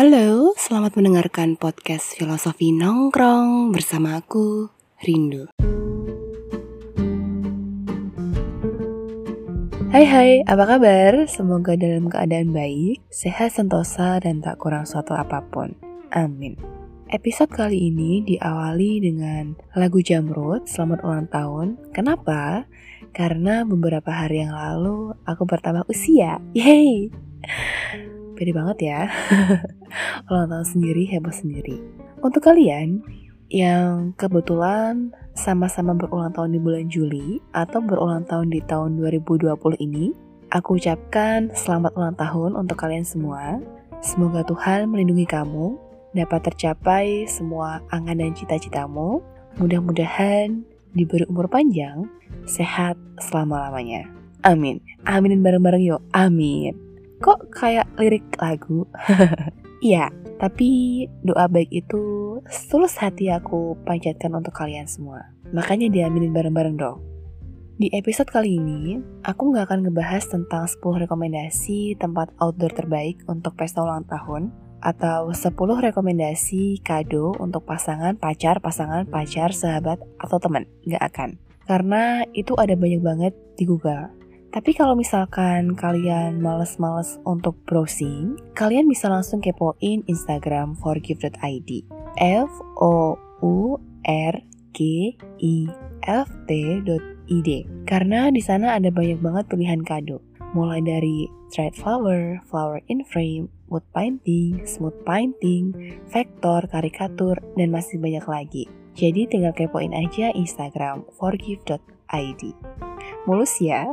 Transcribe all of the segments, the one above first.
Halo, selamat mendengarkan podcast Filosofi Nongkrong bersama aku, Rindu. Hai hai, apa kabar? Semoga dalam keadaan baik, sehat sentosa, dan tak kurang suatu apa pun. Amin. Episode kali ini diawali dengan lagu Jamrut Selamat Ulang Tahun. Kenapa? Karena beberapa hari yang lalu aku bertambah usia. Yeay! Pede banget ya. Ulang tahun sendiri, heboh sendiri. Untuk kalian yang kebetulan sama-sama berulang tahun di bulan Juli atau berulang tahun di tahun 2020 ini, aku ucapkan selamat ulang tahun untuk kalian semua. Semoga Tuhan melindungi kamu, dapat tercapai semua angan dan cita-citamu. Mudah-mudahan diberi umur panjang, sehat selama-lamanya. Amin. Aminin bareng-bareng yuk. Amin. Kok kayak lirik lagu? Iya, tapi doa baik itu setulus hati aku panjatkan untuk kalian semua. Makanya diaminin bareng-bareng dong. Di episode kali ini, aku nggak akan ngebahas tentang 10 rekomendasi tempat outdoor terbaik untuk pesta ulang tahun, atau 10 rekomendasi kado untuk pasangan, pacar, pasangan, pacar, sahabat, atau teman. Nggak akan. Karena itu ada banyak banget di Google. Tapi kalau misalkan kalian males-males untuk browsing, kalian bisa langsung kepoin Instagram forgive.id. F O U R G I F T.id. Karena di sana ada banyak banget pilihan kado. Mulai dari dried flower, flower in frame, wood painting, smooth painting, vektor, karikatur, dan masih banyak lagi. Jadi tinggal kepoin aja Instagram forgive.id mulus ya.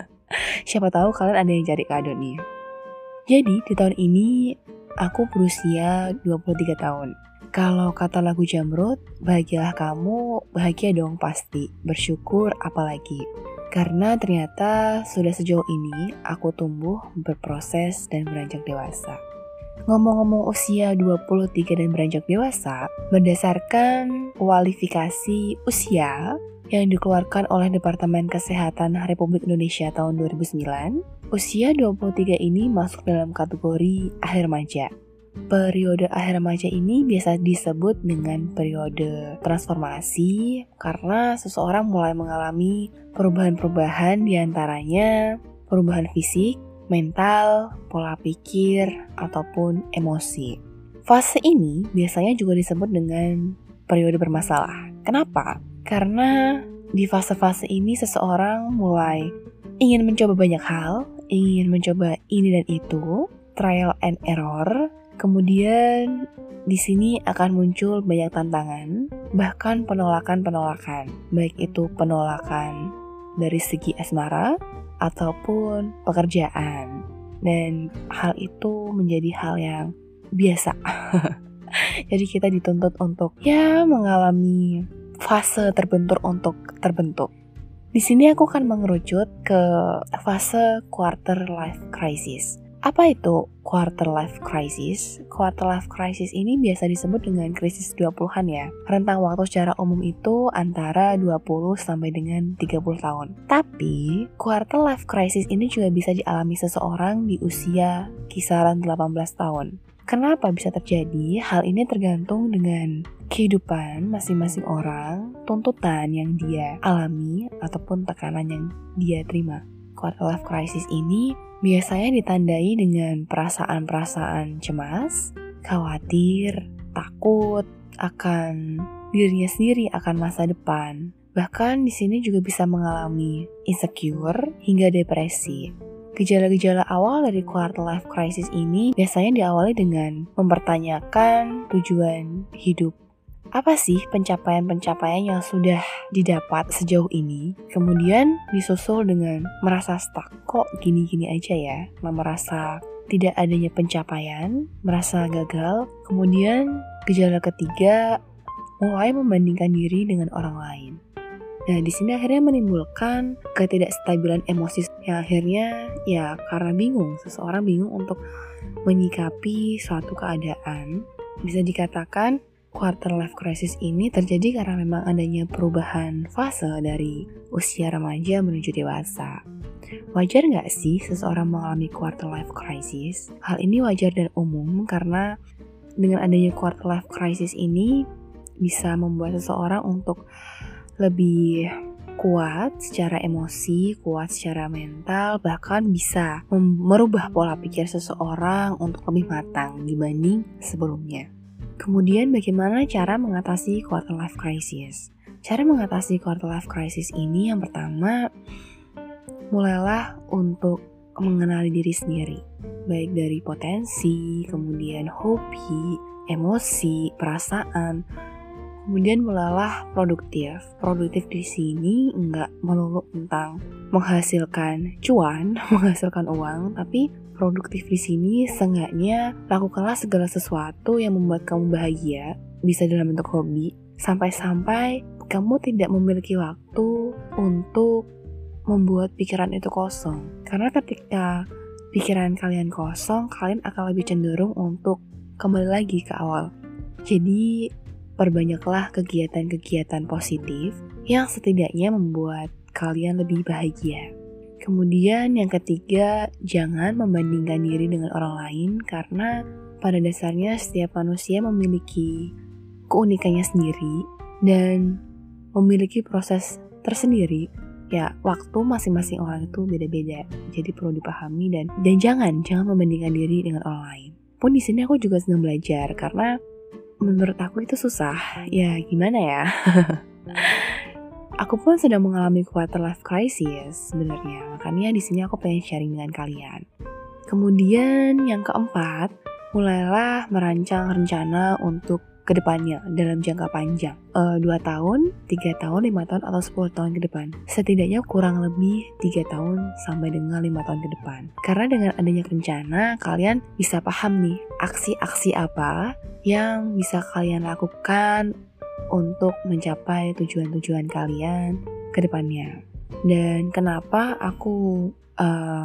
Siapa tahu kalian ada yang cari kado nih. Jadi di tahun ini aku berusia 23 tahun. Kalau kata lagu Jamrut, bahagialah kamu, bahagia dong pasti, bersyukur apalagi. Karena ternyata sudah sejauh ini aku tumbuh, berproses, dan beranjak dewasa. Ngomong-ngomong usia 23 dan beranjak dewasa, berdasarkan kualifikasi usia yang dikeluarkan oleh Departemen Kesehatan Republik Indonesia tahun 2009, usia 23 ini masuk dalam kategori akhir remaja. Periode akhir remaja ini biasa disebut dengan periode transformasi karena seseorang mulai mengalami perubahan-perubahan di antaranya perubahan fisik, mental, pola pikir, ataupun emosi. Fase ini biasanya juga disebut dengan periode bermasalah. Kenapa? Karena di fase-fase ini seseorang mulai ingin mencoba banyak hal, ingin mencoba ini dan itu, trial and error. Kemudian di sini akan muncul banyak tantangan, bahkan penolakan-penolakan, baik itu penolakan dari segi asmara ataupun pekerjaan. Dan hal itu menjadi hal yang biasa. Jadi kita dituntut untuk ya mengalami fase terbentur untuk terbentuk. Di sini aku akan mengerucut ke fase quarter life crisis. Apa itu quarter life crisis? Quarter life crisis ini biasa disebut dengan krisis 20-an ya. Rentang waktu secara umum itu antara 20 sampai dengan 30 tahun. Tapi, quarter life crisis ini juga bisa dialami seseorang di usia kisaran 18 tahun. Kenapa bisa terjadi? Hal ini tergantung dengan kehidupan masing-masing orang, tuntutan yang dia alami, ataupun tekanan yang dia terima. Quarter life crisis ini biasanya ditandai dengan perasaan-perasaan cemas, khawatir, takut akan dirinya sendiri akan masa depan. Bahkan di sini juga bisa mengalami insecure hingga depresi. Gejala-gejala awal dari quarter life crisis ini biasanya diawali dengan mempertanyakan tujuan hidup. Apa sih pencapaian-pencapaian yang sudah didapat sejauh ini? Kemudian disusul dengan merasa stuck, kok gini-gini aja ya? Merasa tidak adanya pencapaian, merasa gagal. Kemudian gejala ketiga, mulai membandingkan diri dengan orang lain. Nah, di sini akhirnya menimbulkan ketidakstabilan emosi yang akhirnya ya karena bingung, seseorang bingung untuk menyikapi suatu keadaan. Bisa dikatakan quarter life crisis ini terjadi karena memang adanya perubahan fase dari usia remaja menuju dewasa. Wajar nggak sih seseorang mengalami quarter life crisis? Hal ini wajar dan umum karena dengan adanya quarter life crisis ini bisa membuat seseorang untuk lebih kuat secara emosi, kuat secara mental, bahkan bisa merubah pola pikir seseorang untuk lebih matang dibanding sebelumnya. Kemudian bagaimana cara mengatasi quarter life crisis? Cara mengatasi quarter life crisis ini yang pertama, mulailah untuk mengenali diri sendiri. Baik dari potensi, kemudian hobi, emosi, perasaan, Kemudian mulailah produktif. Produktif di sini enggak melulu tentang menghasilkan cuan, menghasilkan uang, tapi produktif di sini seenggaknya lakukanlah segala sesuatu yang membuat kamu bahagia, bisa dalam bentuk hobi, sampai-sampai kamu tidak memiliki waktu untuk membuat pikiran itu kosong. Karena ketika pikiran kalian kosong, kalian akan lebih cenderung untuk kembali lagi ke awal. Jadi, perbanyaklah kegiatan-kegiatan positif yang setidaknya membuat kalian lebih bahagia. Kemudian yang ketiga, jangan membandingkan diri dengan orang lain karena pada dasarnya setiap manusia memiliki keunikannya sendiri dan memiliki proses tersendiri. Ya, waktu masing-masing orang itu beda-beda. Jadi perlu dipahami dan dan jangan jangan membandingkan diri dengan orang lain. Pun di sini aku juga sedang belajar karena menurut aku itu susah. Ya gimana ya? aku pun sedang mengalami quarter life crisis sebenarnya. Makanya di sini aku pengen sharing dengan kalian. Kemudian yang keempat, mulailah merancang rencana untuk ke depannya dalam jangka panjang. Uh, 2 tahun, 3 tahun, 5 tahun, atau 10 tahun ke depan. Setidaknya kurang lebih 3 tahun sampai dengan 5 tahun ke depan. Karena dengan adanya rencana, kalian bisa paham nih aksi-aksi apa yang bisa kalian lakukan untuk mencapai tujuan-tujuan kalian ke depannya. Dan kenapa aku uh,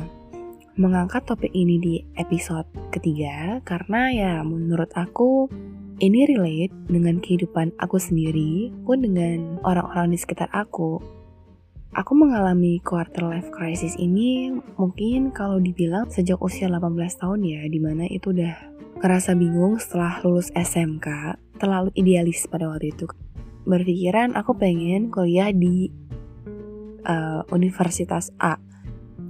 mengangkat topik ini di episode ketiga karena ya menurut aku ini relate dengan kehidupan aku sendiri pun dengan orang-orang di sekitar aku. Aku mengalami quarter life crisis ini mungkin kalau dibilang sejak usia 18 tahun ya, di mana itu udah ngerasa bingung setelah lulus SMK, terlalu idealis pada waktu itu. Berpikiran aku pengen kuliah di uh, Universitas A.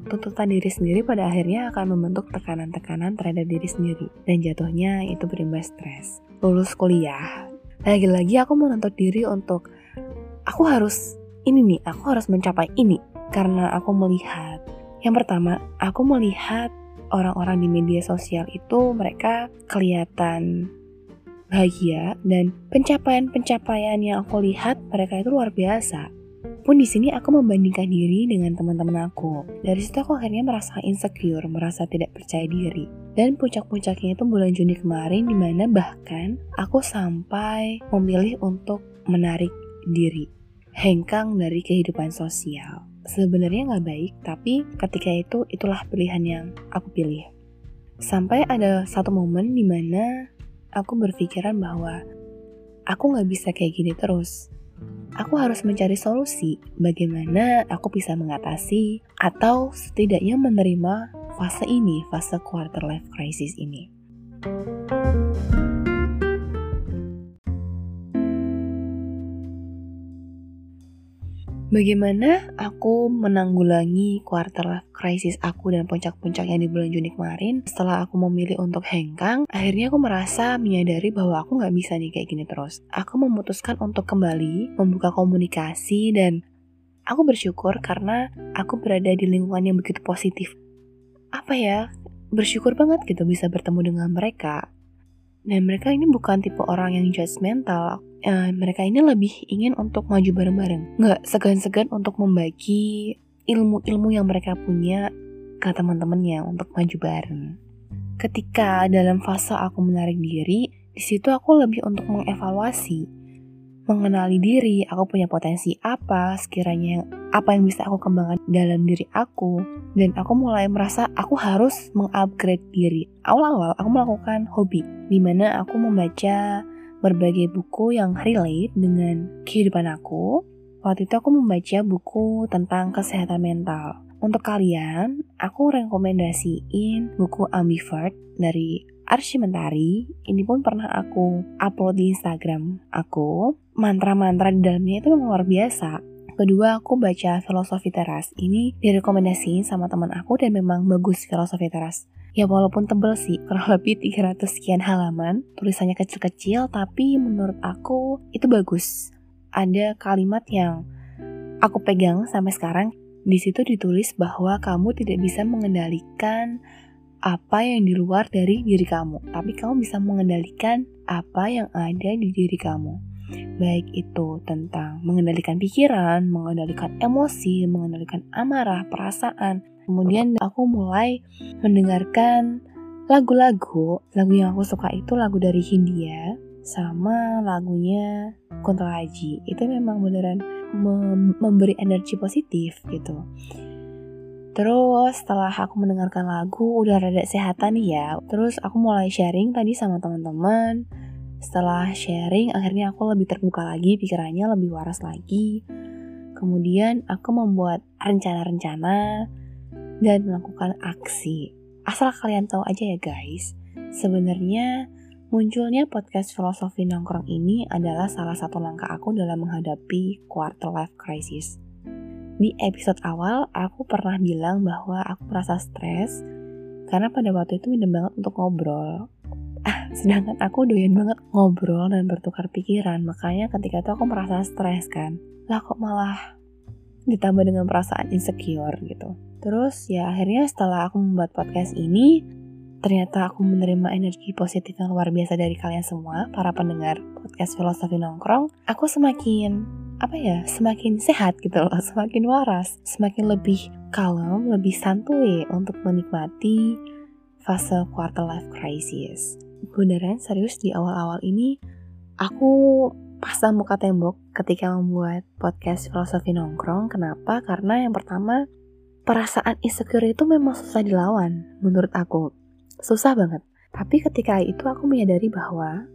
Tuntutan diri sendiri pada akhirnya akan membentuk tekanan-tekanan terhadap diri sendiri, dan jatuhnya itu berimbas stres. Lulus kuliah. Lagi-lagi aku menuntut diri untuk aku harus ini nih aku harus mencapai ini. Karena aku melihat yang pertama aku melihat orang-orang di media sosial itu mereka kelihatan bahagia. Dan pencapaian-pencapaian yang aku lihat mereka itu luar biasa pun di sini aku membandingkan diri dengan teman-teman aku. Dari situ aku akhirnya merasa insecure, merasa tidak percaya diri. Dan puncak-puncaknya itu bulan Juni kemarin di mana bahkan aku sampai memilih untuk menarik diri. Hengkang dari kehidupan sosial. Sebenarnya nggak baik, tapi ketika itu itulah pilihan yang aku pilih. Sampai ada satu momen di mana aku berpikiran bahwa aku nggak bisa kayak gini terus aku harus mencari solusi bagaimana aku bisa mengatasi atau setidaknya menerima fase ini, fase quarter life crisis ini. Bagaimana aku menanggulangi quarter life crisis aku dan puncak-puncaknya di bulan Juni kemarin? Setelah aku memilih untuk hengkang Akhirnya aku merasa menyadari bahwa aku gak bisa nih kayak gini terus. Aku memutuskan untuk kembali membuka komunikasi dan Aku bersyukur karena aku berada di lingkungan yang begitu positif. Apa ya, bersyukur banget gitu bisa bertemu dengan mereka. Dan mereka ini bukan tipe orang yang judgmental. Uh, mereka ini lebih ingin untuk maju bareng-bareng. Nggak segan-segan untuk membagi ilmu-ilmu yang mereka punya ke teman-temannya untuk maju bareng. Ketika dalam fase aku menarik diri, di situ aku lebih untuk mengevaluasi mengenali diri, aku punya potensi apa, sekiranya apa yang bisa aku kembangkan dalam diri aku, dan aku mulai merasa aku harus mengupgrade diri. Awal-awal aku melakukan hobi, di mana aku membaca berbagai buku yang relate dengan kehidupan aku. Waktu itu aku membaca buku tentang kesehatan mental. Untuk kalian, aku rekomendasiin buku Ambivert dari Arsy Mentari. Ini pun pernah aku upload di Instagram aku. Mantra-mantra di dalamnya itu memang luar biasa. Kedua, aku baca Filosofi Teras. Ini direkomendasiin sama teman aku dan memang bagus Filosofi Teras. Ya walaupun tebel sih, kurang lebih 300 sekian halaman, tulisannya kecil-kecil, tapi menurut aku itu bagus. Ada kalimat yang aku pegang sampai sekarang, di situ ditulis bahwa kamu tidak bisa mengendalikan apa yang di luar dari diri kamu, tapi kamu bisa mengendalikan apa yang ada di diri kamu. Baik itu tentang mengendalikan pikiran, mengendalikan emosi, mengendalikan amarah, perasaan. Kemudian aku mulai mendengarkan lagu-lagu. Lagu yang aku suka itu lagu dari Hindia sama lagunya Kunto Aji. Itu memang beneran mem memberi energi positif gitu. Terus setelah aku mendengarkan lagu udah rada sehatan ya. Terus aku mulai sharing tadi sama teman-teman. Setelah sharing akhirnya aku lebih terbuka lagi, pikirannya lebih waras lagi. Kemudian aku membuat rencana-rencana dan melakukan aksi. Asal kalian tahu aja ya guys, sebenarnya munculnya podcast filosofi nongkrong ini adalah salah satu langkah aku dalam menghadapi quarter life crisis. Di episode awal, aku pernah bilang bahwa aku merasa stres karena pada waktu itu minim banget untuk ngobrol. Ah, sedangkan aku doyan banget ngobrol dan bertukar pikiran, makanya ketika itu aku merasa stres kan. Lah kok malah ditambah dengan perasaan insecure gitu. Terus ya akhirnya setelah aku membuat podcast ini, ternyata aku menerima energi positif yang luar biasa dari kalian semua, para pendengar podcast Filosofi Nongkrong, aku semakin apa ya semakin sehat gitu loh semakin waras semakin lebih kalem lebih santuy untuk menikmati fase quarter life crisis beneran serius di awal-awal ini aku pasang muka tembok ketika membuat podcast filosofi nongkrong kenapa karena yang pertama perasaan insecure itu memang susah dilawan menurut aku susah banget tapi ketika itu aku menyadari bahwa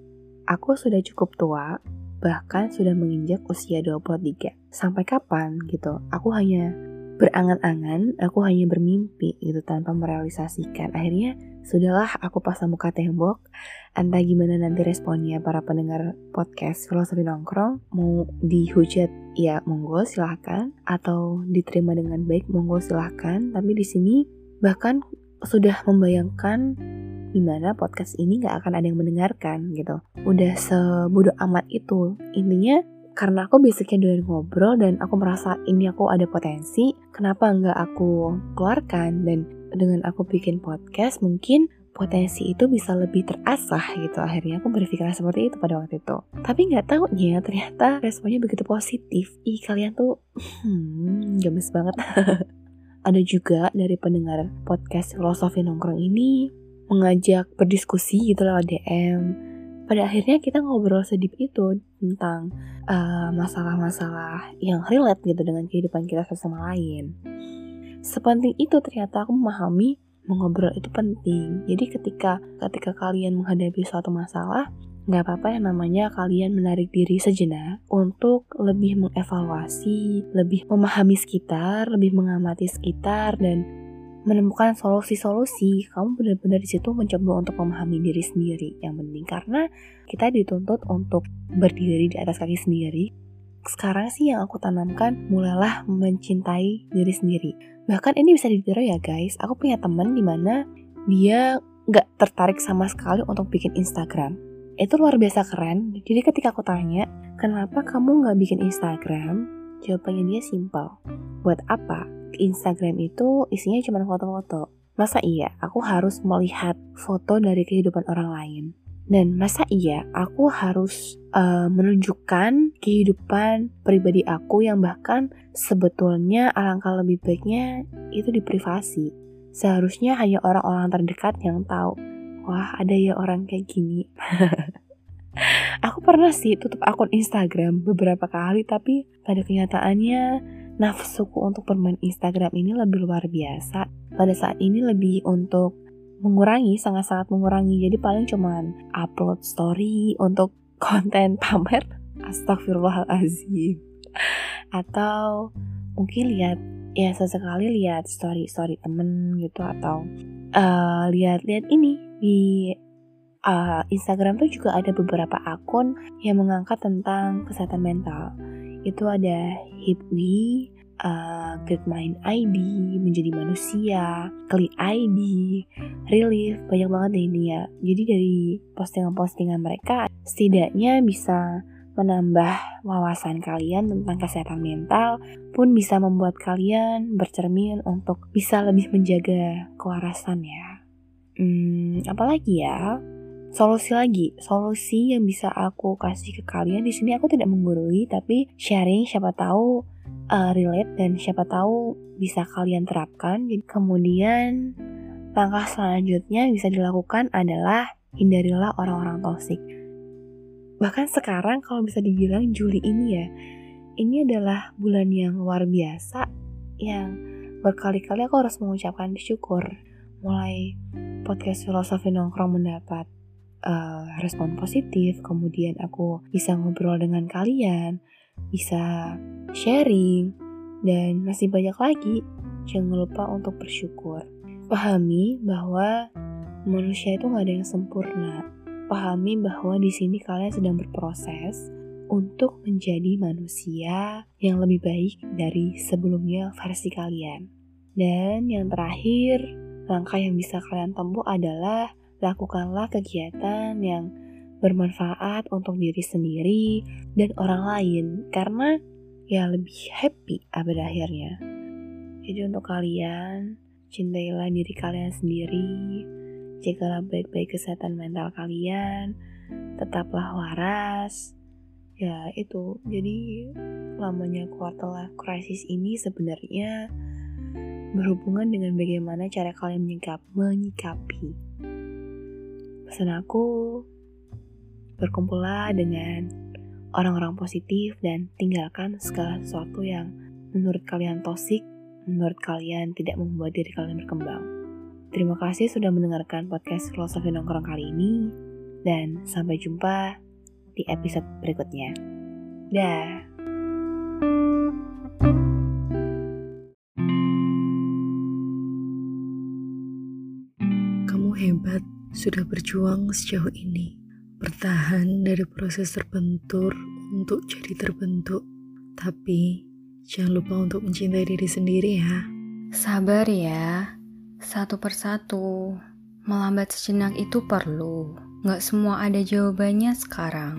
aku sudah cukup tua bahkan sudah menginjak usia 23. Sampai kapan gitu? Aku hanya berangan-angan, aku hanya bermimpi gitu tanpa merealisasikan. Akhirnya sudahlah aku pasang muka tembok. Entah gimana nanti responnya para pendengar podcast Filosofi Nongkrong. Mau dihujat ya monggo silahkan. Atau diterima dengan baik monggo silahkan. Tapi di sini bahkan sudah membayangkan di mana podcast ini gak akan ada yang mendengarkan gitu. Udah sebodoh amat itu. Intinya karena aku basicnya doyan ngobrol dan aku merasa ini aku ada potensi, kenapa nggak aku keluarkan dan dengan aku bikin podcast mungkin potensi itu bisa lebih terasah gitu akhirnya aku berpikiran seperti itu pada waktu itu tapi nggak tahunya ternyata responnya begitu positif ih kalian tuh hmm gemes banget ada juga dari pendengar podcast filosofi nongkrong ini mengajak berdiskusi gitu lewat DM. Pada akhirnya kita ngobrol sedip itu tentang eh, masalah-masalah uh, yang relate gitu dengan kehidupan kita sesama lain. Sepenting itu ternyata aku memahami mengobrol itu penting. Jadi ketika ketika kalian menghadapi suatu masalah, nggak apa-apa yang namanya kalian menarik diri sejenak untuk lebih mengevaluasi, lebih memahami sekitar, lebih mengamati sekitar dan menemukan solusi-solusi, kamu benar-benar di situ mencoba untuk memahami diri sendiri yang penting karena kita dituntut untuk berdiri di atas kaki sendiri. Sekarang sih yang aku tanamkan mulailah mencintai diri sendiri. Bahkan ini bisa ditiru ya guys. Aku punya temen di mana dia nggak tertarik sama sekali untuk bikin Instagram. Itu luar biasa keren. Jadi ketika aku tanya, kenapa kamu nggak bikin Instagram? Jawabannya dia simpel. Buat apa? Instagram itu isinya cuma foto-foto. Masa iya aku harus melihat foto dari kehidupan orang lain? Dan masa iya aku harus uh, menunjukkan kehidupan pribadi aku yang bahkan sebetulnya alangkah lebih baiknya itu di privasi. Seharusnya hanya orang-orang terdekat yang tahu. Wah, ada ya orang kayak gini. aku pernah sih tutup akun Instagram beberapa kali tapi pada kenyataannya nafsuku untuk bermain Instagram ini lebih luar biasa pada saat ini lebih untuk mengurangi sangat-sangat mengurangi. Jadi paling cuman upload story untuk konten pamer astagfirullahalazim atau mungkin lihat ya sesekali lihat story story temen gitu atau uh, lihat-lihat ini di uh, Instagram tuh juga ada beberapa akun yang mengangkat tentang kesehatan mental. Itu ada Hitwi, uh, Great Mind ID, Menjadi Manusia, Klik ID, Relief, banyak banget deh ini ya. Jadi dari postingan-postingan mereka setidaknya bisa menambah wawasan kalian tentang kesehatan mental pun bisa membuat kalian bercermin untuk bisa lebih menjaga kewarasan ya. Hmm, apalagi ya? Solusi lagi, solusi yang bisa aku kasih ke kalian di sini aku tidak menggurui tapi sharing siapa tahu uh, relate dan siapa tahu bisa kalian terapkan. Jadi kemudian langkah selanjutnya bisa dilakukan adalah hindarilah orang-orang toksik Bahkan sekarang kalau bisa dibilang Juli ini ya, ini adalah bulan yang luar biasa yang berkali-kali aku harus mengucapkan syukur. Mulai podcast filosofi nongkrong mendapat uh, respon positif, kemudian aku bisa ngobrol dengan kalian, bisa sharing, dan masih banyak lagi. Jangan lupa untuk bersyukur. Pahami bahwa manusia itu gak ada yang sempurna pahami bahwa di sini kalian sedang berproses untuk menjadi manusia yang lebih baik dari sebelumnya versi kalian. Dan yang terakhir, langkah yang bisa kalian tempuh adalah lakukanlah kegiatan yang bermanfaat untuk diri sendiri dan orang lain karena ya lebih happy pada akhirnya. Jadi untuk kalian, cintailah diri kalian sendiri, jagalah baik-baik kesehatan mental kalian, tetaplah waras. Ya itu, jadi lamanya quarter life crisis ini sebenarnya berhubungan dengan bagaimana cara kalian menyikap, menyikapi. Pesan aku, berkumpullah dengan orang-orang positif dan tinggalkan segala sesuatu yang menurut kalian tosik, menurut kalian tidak membuat diri kalian berkembang. Terima kasih sudah mendengarkan podcast Filosofi Nongkrong kali ini, dan sampai jumpa di episode berikutnya. Dah. Kamu hebat, sudah berjuang sejauh ini. Bertahan dari proses terbentur untuk jadi terbentuk. Tapi, jangan lupa untuk mencintai diri sendiri ya. Sabar ya. Satu persatu, melambat sejenak itu perlu. Gak semua ada jawabannya sekarang.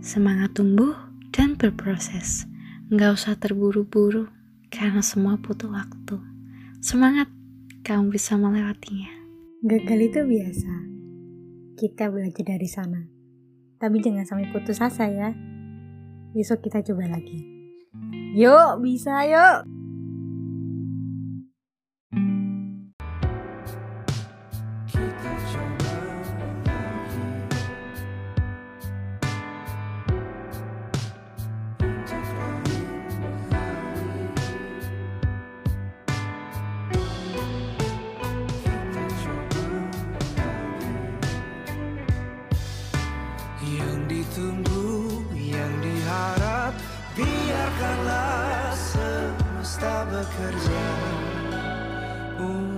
Semangat tumbuh dan berproses. Gak usah terburu-buru, karena semua butuh waktu. Semangat, kamu bisa melewatinya. Gagal itu biasa. Kita belajar dari sana. Tapi jangan sampai putus asa ya. Besok kita coba lagi. Yuk, bisa yuk! own.